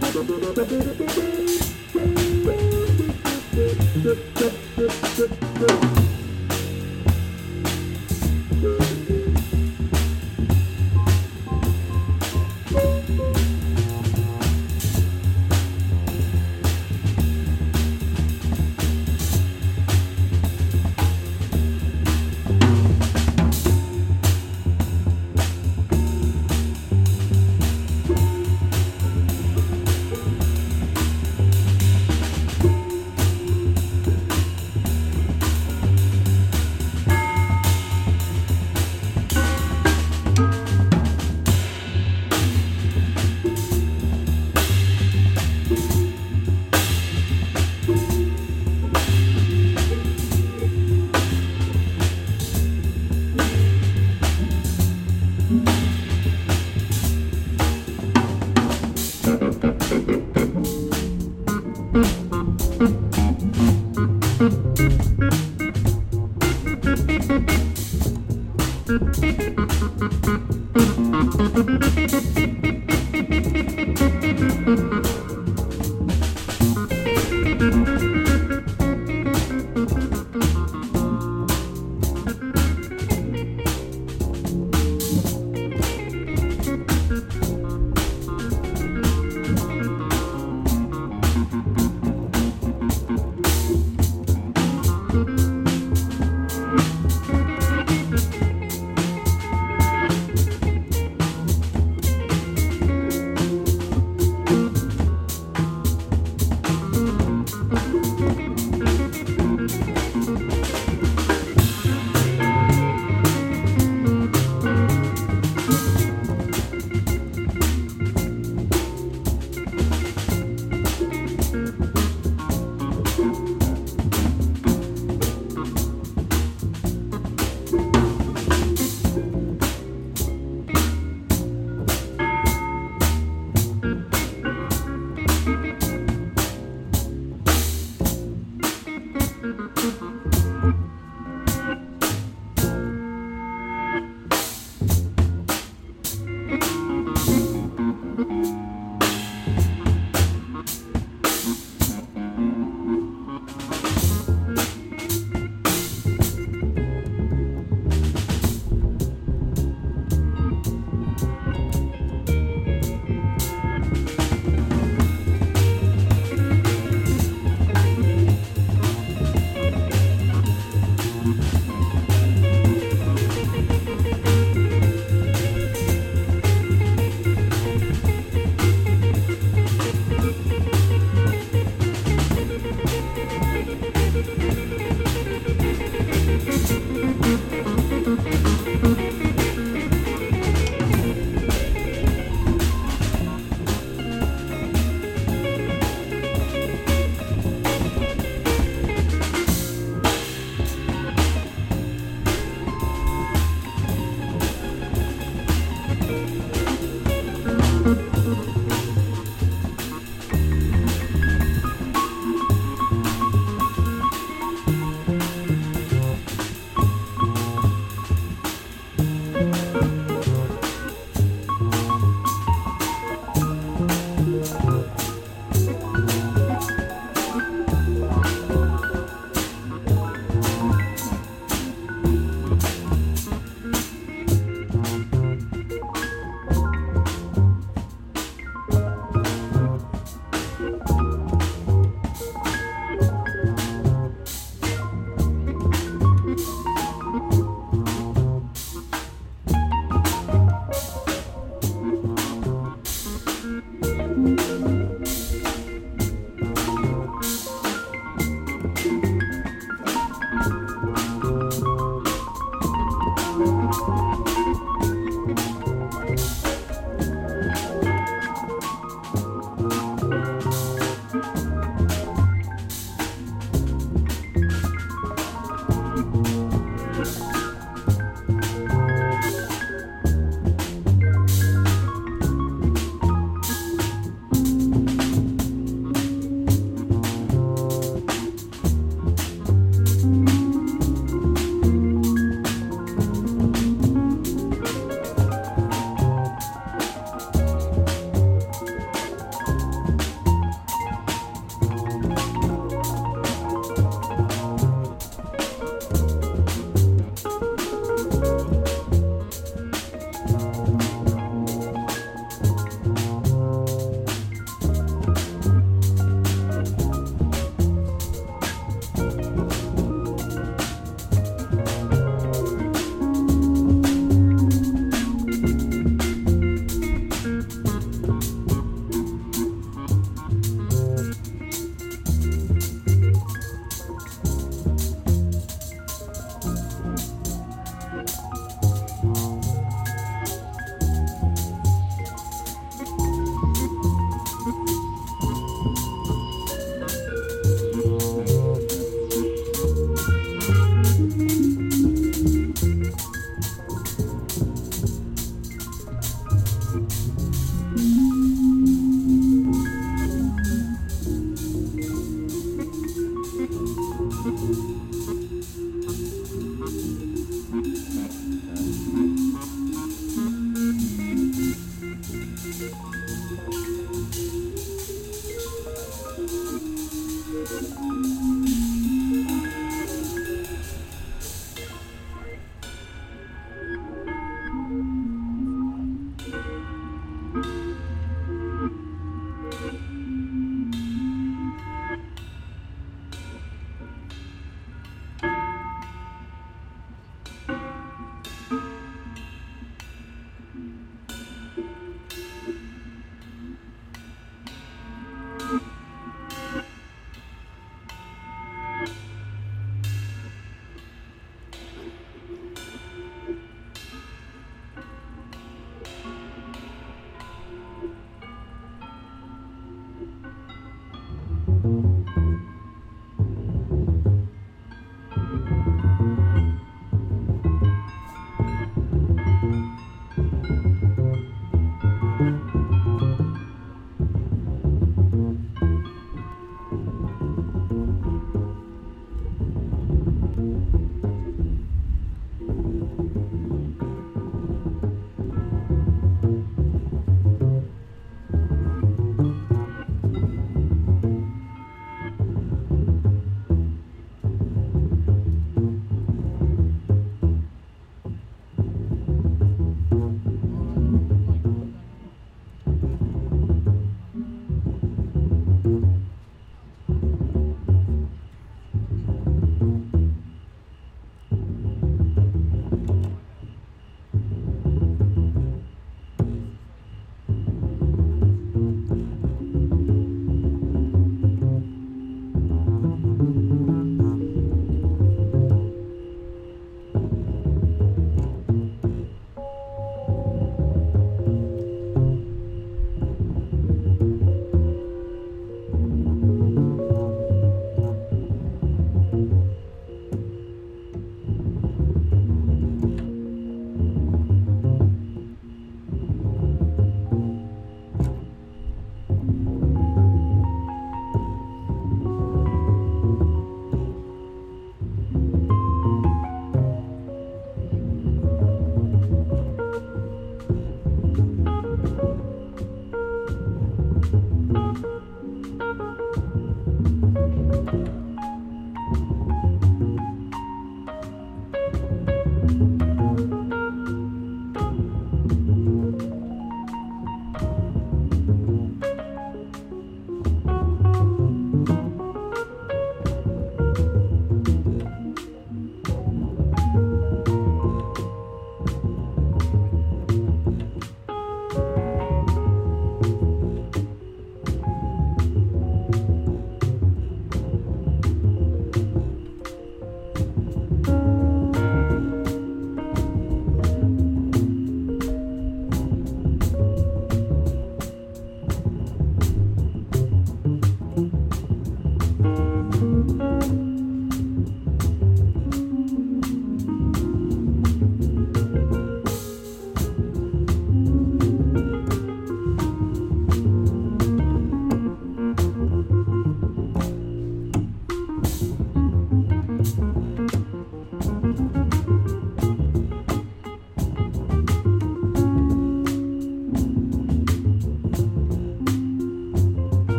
Thank you.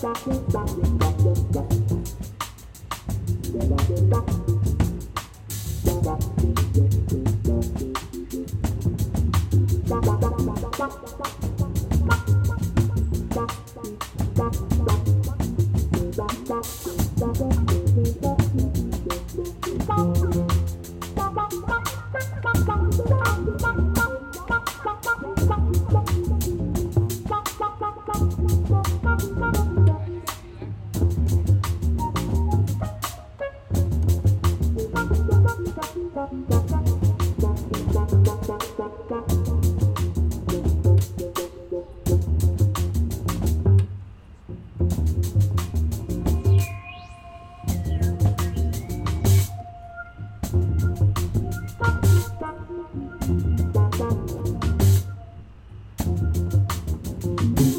Blackman. Thank